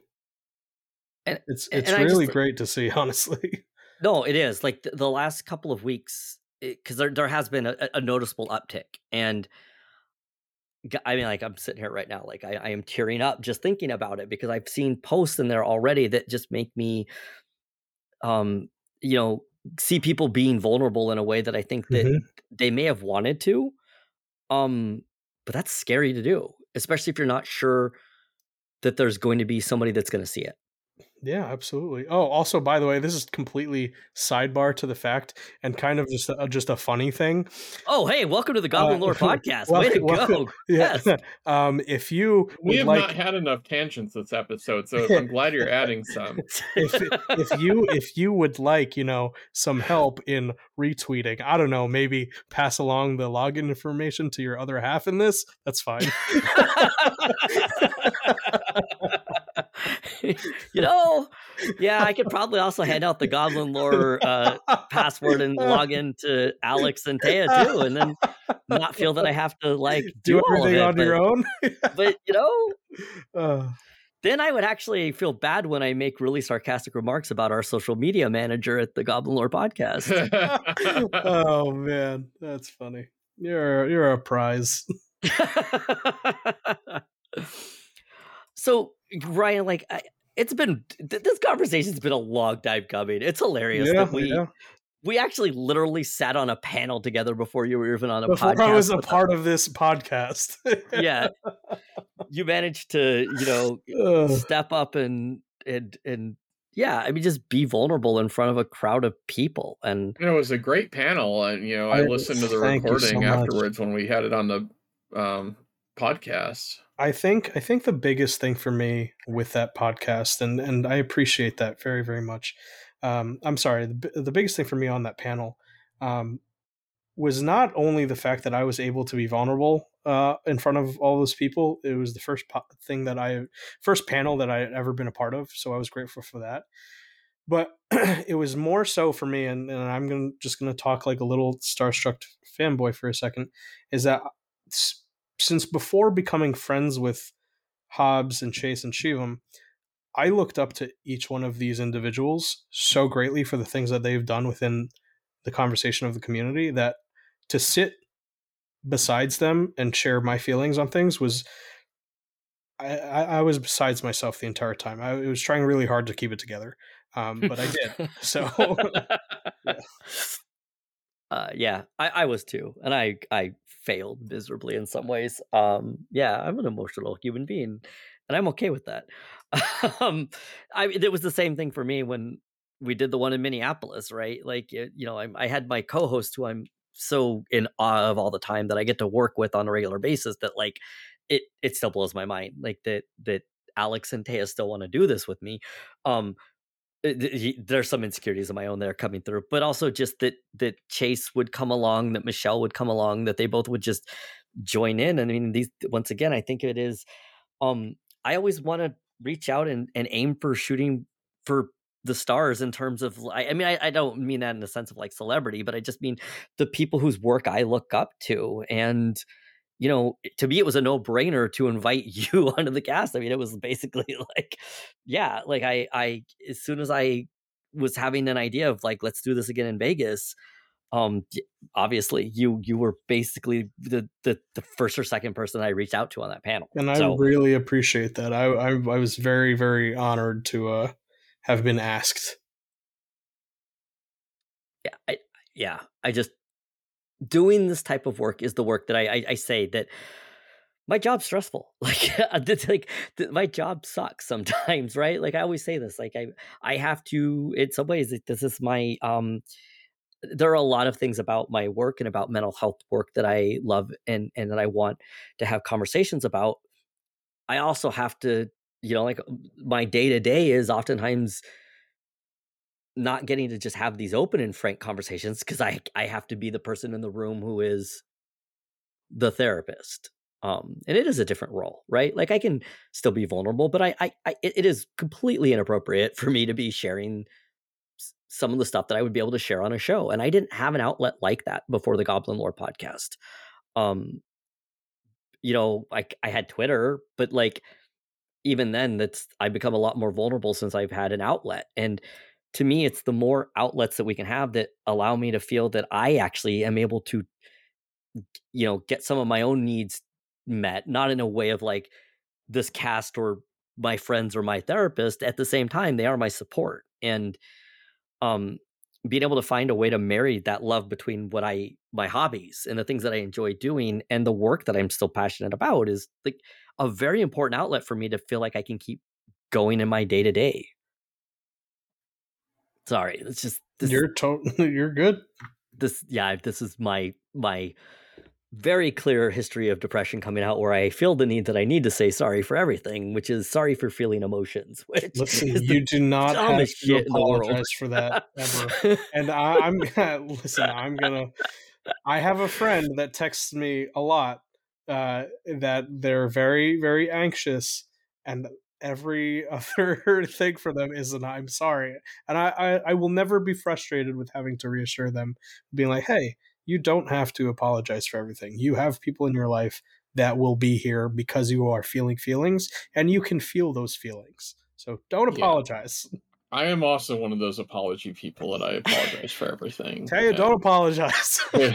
And it's it's and really just, great to see, honestly. No, it is. Like the, the last couple of weeks, because there there has been a, a, noticeable uptick, and I mean, like I'm sitting here right now, like I, I am tearing up just thinking about it because I've seen posts in there already that just make me, um, you know, see people being vulnerable in a way that I think that mm-hmm. they may have wanted to, um, but that's scary to do, especially if you're not sure that there's going to be somebody that's going to see it. Yeah, absolutely. Oh, also, by the way, this is completely sidebar to the fact and kind of just a, just a funny thing. Oh, hey, welcome to the Goblin uh, Lore podcast. Way to go! Yeah. Yes. um, if you we have like... not had enough tangents this episode, so I'm glad you're adding some. if if you if you would like, you know, some help in retweeting, I don't know, maybe pass along the login information to your other half in this. That's fine. you know, yeah, I could probably also hand out the Goblin Lore uh, password and log in to Alex and Taya too, and then not feel that I have to like do, do everything it, on but, your own. but you know, uh. then I would actually feel bad when I make really sarcastic remarks about our social media manager at the Goblin Lore podcast. oh man, that's funny. You're you're a prize. so Ryan, like I, it's been this conversation's been a long time coming. It's hilarious yeah, that we yeah. we actually literally sat on a panel together before you were even on a before podcast. I was a part of this podcast. yeah, you managed to you know step up and and and yeah, I mean, just be vulnerable in front of a crowd of people. And you know, it was a great panel, and you know, I, I listened to the recording so afterwards when we had it on the um, podcast. I think I think the biggest thing for me with that podcast, and and I appreciate that very very much. Um, I'm sorry, the, the biggest thing for me on that panel um, was not only the fact that I was able to be vulnerable uh, in front of all those people. It was the first po- thing that I first panel that I had ever been a part of, so I was grateful for that. But it was more so for me, and, and I'm gonna just gonna talk like a little starstruck fanboy for a second. Is that since before becoming friends with Hobbes and Chase and Shivam, I looked up to each one of these individuals so greatly for the things that they've done within the conversation of the community that to sit besides them and share my feelings on things was I, I, was besides myself the entire time. I was trying really hard to keep it together, um, but I did. So, yeah. Uh, yeah, I, I was too, and I I failed miserably in some ways. Um, yeah, I'm an emotional human being, and I'm okay with that. um, I it was the same thing for me when we did the one in Minneapolis, right? Like you know, I, I had my co-host who I'm so in awe of all the time that I get to work with on a regular basis that like it it still blows my mind like that that Alex and Taya still want to do this with me. Um, there's some insecurities of my own that are coming through, but also just that that Chase would come along, that Michelle would come along, that they both would just join in. And I mean, these once again, I think it is. Um, I always want to reach out and, and aim for shooting for the stars in terms of I, I mean I, I, don't mean that in the sense of like celebrity, but I just mean the people whose work I look up to. And you know, to me, it was a no brainer to invite you onto the cast. I mean, it was basically like, yeah, like I, I, as soon as I was having an idea of like, let's do this again in Vegas, um, obviously you, you were basically the, the, the first or second person I reached out to on that panel. And I really appreciate that. I, I, I was very, very honored to, uh, have been asked. Yeah. I, yeah. I just, doing this type of work is the work that I, I, I say that my job's stressful. Like, it's like my job sucks sometimes, right? Like I always say this. Like I, I have to. In some ways, this is my. um There are a lot of things about my work and about mental health work that I love and and that I want to have conversations about. I also have to, you know, like my day to day is oftentimes not getting to just have these open and frank conversations because I I have to be the person in the room who is the therapist. Um, and it is a different role, right? Like I can still be vulnerable, but I, I, I it is completely inappropriate for me to be sharing some of the stuff that I would be able to share on a show, and I didn't have an outlet like that before the Goblin Lore podcast. Um, you know, like I had Twitter, but like even then, that's I've become a lot more vulnerable since I've had an outlet, and to me it's the more outlets that we can have that allow me to feel that i actually am able to you know get some of my own needs met not in a way of like this cast or my friends or my therapist at the same time they are my support. And um being able to find a way to marry that love between what i my hobbies and the things that i enjoy doing and the work that i'm still passionate about is like a very important outlet for me to feel like i can keep going in my day to day Sorry, it's just this, you're totally you're good. This yeah, this is my my very clear history of depression coming out where I feel the need that I need to say sorry for everything, which is sorry for feeling emotions. Which listen, you do not have to apologize for that ever. and I, I'm listen. I'm gonna. I have a friend that texts me a lot uh, that they're very very anxious, and every other thing for them is an I'm sorry. And I, I, I will never be frustrated with having to reassure them, being like, hey, you don't have to apologize for everything. You have people in your life that will be here because you are feeling feelings and you can feel those feelings. So don't apologize. Yeah. I am also one of those apology people that I apologize for everything. Tell you, don't apologize. Look,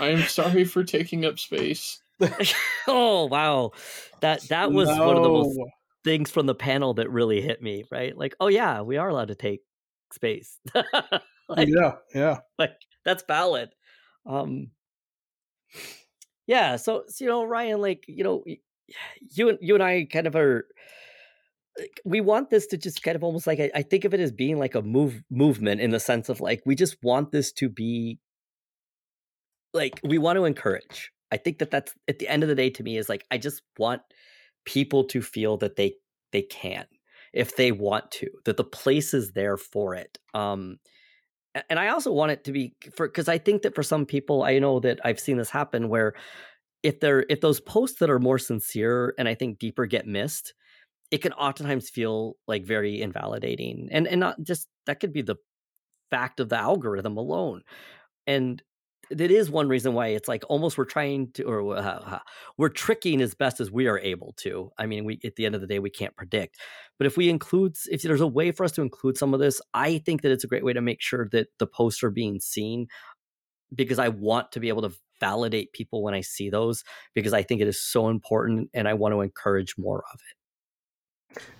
I am sorry for taking up space. oh wow, that that was no. one of the most things from the panel that really hit me. Right, like oh yeah, we are allowed to take space. like, yeah, yeah, like that's valid. Um, yeah, so, so you know, Ryan, like you know, you and you and I kind of are we want this to just kind of almost like I, I, think of it as being like a move movement in the sense of like we just want this to be like we want to encourage I think that that's at the end of the day to me is like I just want people to feel that they they can if they want to that the place is there for it. Um and I also want it to be for because I think that for some people I know that I've seen this happen where if they're if those posts that are more sincere and I think deeper get missed, it can oftentimes feel like very invalidating and and not just that could be the fact of the algorithm alone and that is one reason why it's like almost we're trying to or uh, we're tricking as best as we are able to. I mean we at the end of the day we can't predict. But if we include if there's a way for us to include some of this i think that it's a great way to make sure that the posts are being seen because i want to be able to validate people when i see those because i think it is so important and i want to encourage more of it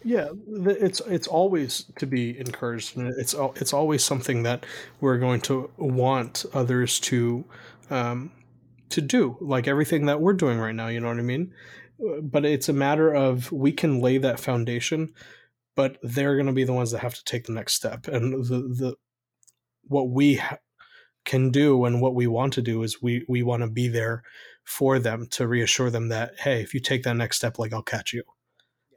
yeah, it's it's always to be encouraged, it's it's always something that we're going to want others to um, to do, like everything that we're doing right now. You know what I mean? Uh, but it's a matter of we can lay that foundation, but they're going to be the ones that have to take the next step, and the the what we ha- can do and what we want to do is we we want to be there for them to reassure them that hey, if you take that next step, like I'll catch you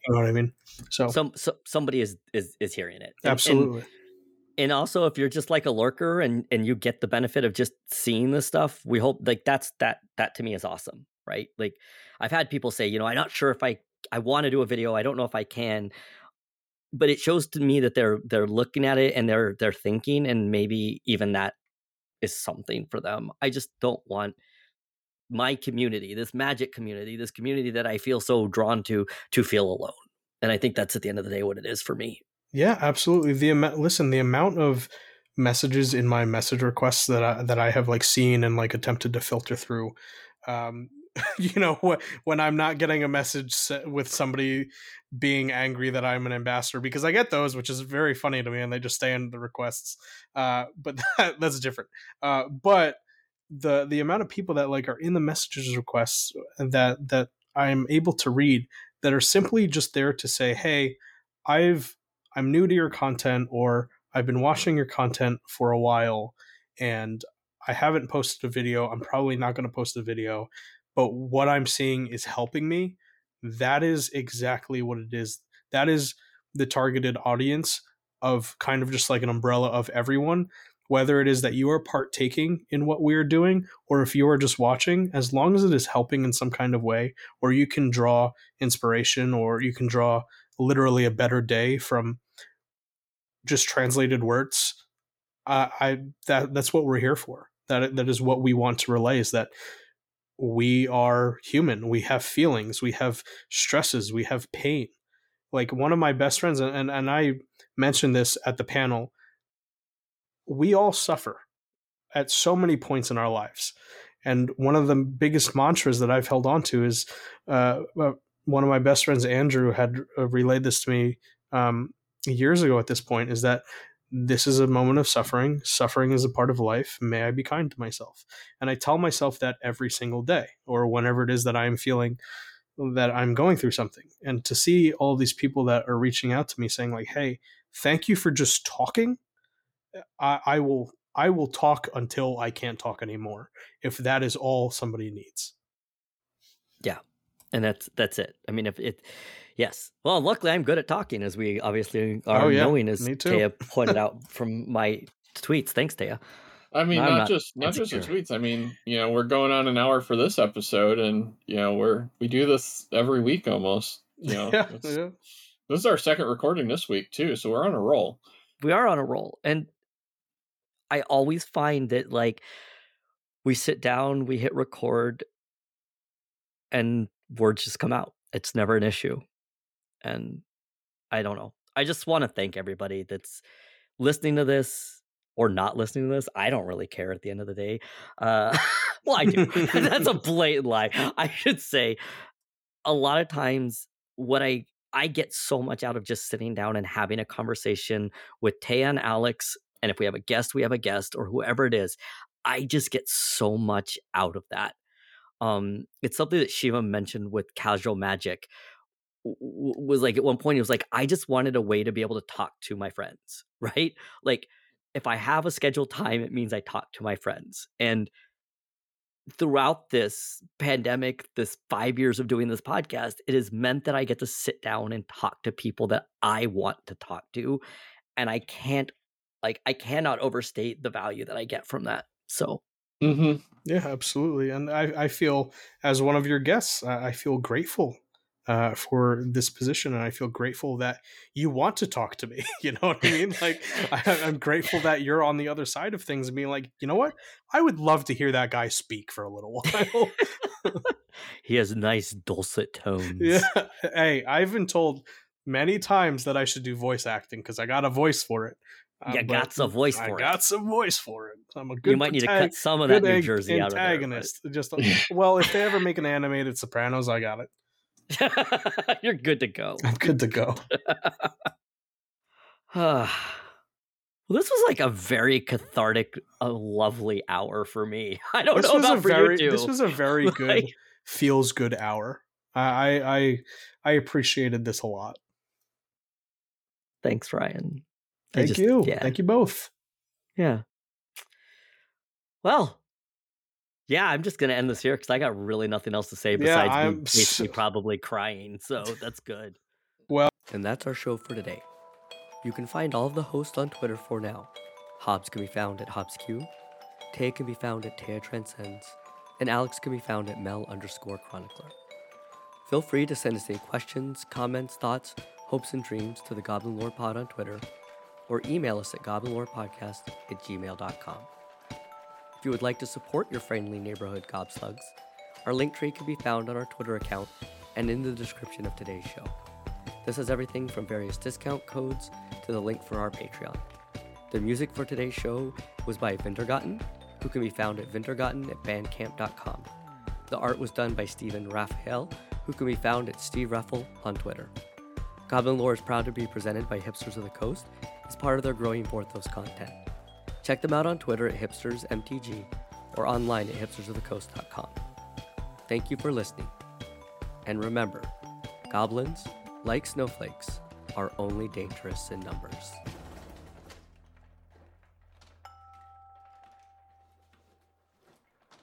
you know what I mean? So, some so, somebody is is is hearing it. And, Absolutely. And, and also if you're just like a lurker and and you get the benefit of just seeing this stuff, we hope like that's that that to me is awesome, right? Like I've had people say, you know, I'm not sure if I I want to do a video, I don't know if I can but it shows to me that they're they're looking at it and they're they're thinking and maybe even that is something for them. I just don't want my community, this magic community, this community that I feel so drawn to, to feel alone. And I think that's at the end of the day what it is for me. Yeah, absolutely. The amount, listen, the amount of messages in my message requests that I, that I have like seen and like attempted to filter through, um, you know, when I'm not getting a message with somebody being angry that I'm an ambassador, because I get those, which is very funny to me, and they just stay in the requests. Uh, but that, that's different. Uh, but the the amount of people that like are in the messages requests that that I'm able to read that are simply just there to say, "Hey, I've I'm new to your content or I've been watching your content for a while and I haven't posted a video. I'm probably not going to post a video, but what I'm seeing is helping me." That is exactly what it is. That is the targeted audience of kind of just like an umbrella of everyone whether it is that you are partaking in what we are doing or if you are just watching, as long as it is helping in some kind of way, or you can draw inspiration or you can draw literally a better day from just translated words. I that that's what we're here for. That that is what we want to relay is that we are human. We have feelings. We have stresses. We have pain. Like one of my best friends, and and I mentioned this at the panel we all suffer at so many points in our lives. And one of the biggest mantras that I've held on to is uh, uh one of my best friends, Andrew, had uh, relayed this to me um, years ago at this point is that this is a moment of suffering. Suffering is a part of life. May I be kind to myself? And I tell myself that every single day or whenever it is that I am feeling that I'm going through something. And to see all these people that are reaching out to me saying, like, hey, thank you for just talking Uh, I, I will I will talk until I can't talk anymore if that is all somebody needs. Yeah. And that's that's it. I mean if it yes. Well luckily I'm good at talking as we obviously are oh, yeah. knowing as Taya pointed out from my tweets. Thanks, Taya. I mean, not, not, just not just the tweets. I mean, you know, we're going on an hour for this episode, and you know, we're we do this every week almost. You know, yeah, yeah. this is our second recording this week too, so we're on a roll. We are on a roll, and I always find that like we sit down, we hit record, and words just come out. It's never an issue. And I don't know. I just want to thank everybody that's listening to this or not listening to this. I don't really care at the end of the day. Uh, well, I do. that's a blatant lie. I should say a lot of times what I I get so much out of just sitting down and having a conversation with Taya and Alex and if we have a guest, we have a guest or whoever it is. I just get so much out of that. Um, it's something that Shiva mentioned with casual magic was like at one point he was like i just wanted a way to be able to talk to my friends right like if i have a scheduled time it means i talk to my friends and throughout this pandemic this 5 years of doing this podcast it has meant that i get to sit down and talk to people that i want to talk to and i can't like I cannot overstate the value that I get from that. So mm-hmm. yeah, absolutely. And I, I feel as one of your guests, I feel grateful uh, for this position, and I feel grateful that you want to talk to me. you know what I mean? Like I, am grateful that you're on the other side of things and being like, you know what? I would love to hear that guy speak for a little while. he has nice dulcet tones. Yeah. Hey, I've been told many times that I should do voice acting because I got a voice for it. Uh, you got some voice for I it. I got some voice for it. I'm a good. You might need to cut some of that New Jersey antagonist. Out of there, Just well, if they ever make an animated Sopranos, I got it. You're good to go. I'm good to go. well, this was like a very cathartic, a lovely hour for me. I don't this know about for very, you too. This was a very good, like, feels good hour. I I I appreciated this a lot. Thanks, Ryan. Thank just, you. Yeah. Thank you both. Yeah. Well, yeah, I'm just gonna end this here because I got really nothing else to say besides yeah, me basically probably crying. So that's good. Well, and that's our show for today. You can find all of the hosts on Twitter for now. Hobbes can be found at HobbsQ, Taya can be found at Taya Transcends, and Alex can be found at Mel underscore Chronicler. Feel free to send us any questions, comments, thoughts, hopes, and dreams to the Goblin Lore Pod on Twitter or email us at goblinlorepodcast at gmail.com. If you would like to support your friendly neighborhood gobslugs, our link tree can be found on our Twitter account and in the description of today's show. This has everything from various discount codes to the link for our Patreon. The music for today's show was by Vintergotten, who can be found at vintergotten at bandcamp.com. The art was done by Stephen Raphael, who can be found at Steve Raffle on Twitter. Goblin Lore is proud to be presented by Hipsters of the Coast as part of their growing Vorthos content. Check them out on Twitter at hipstersmtg or online at hipstersofthecoast.com. Thank you for listening. And remember, goblins, like snowflakes, are only dangerous in numbers.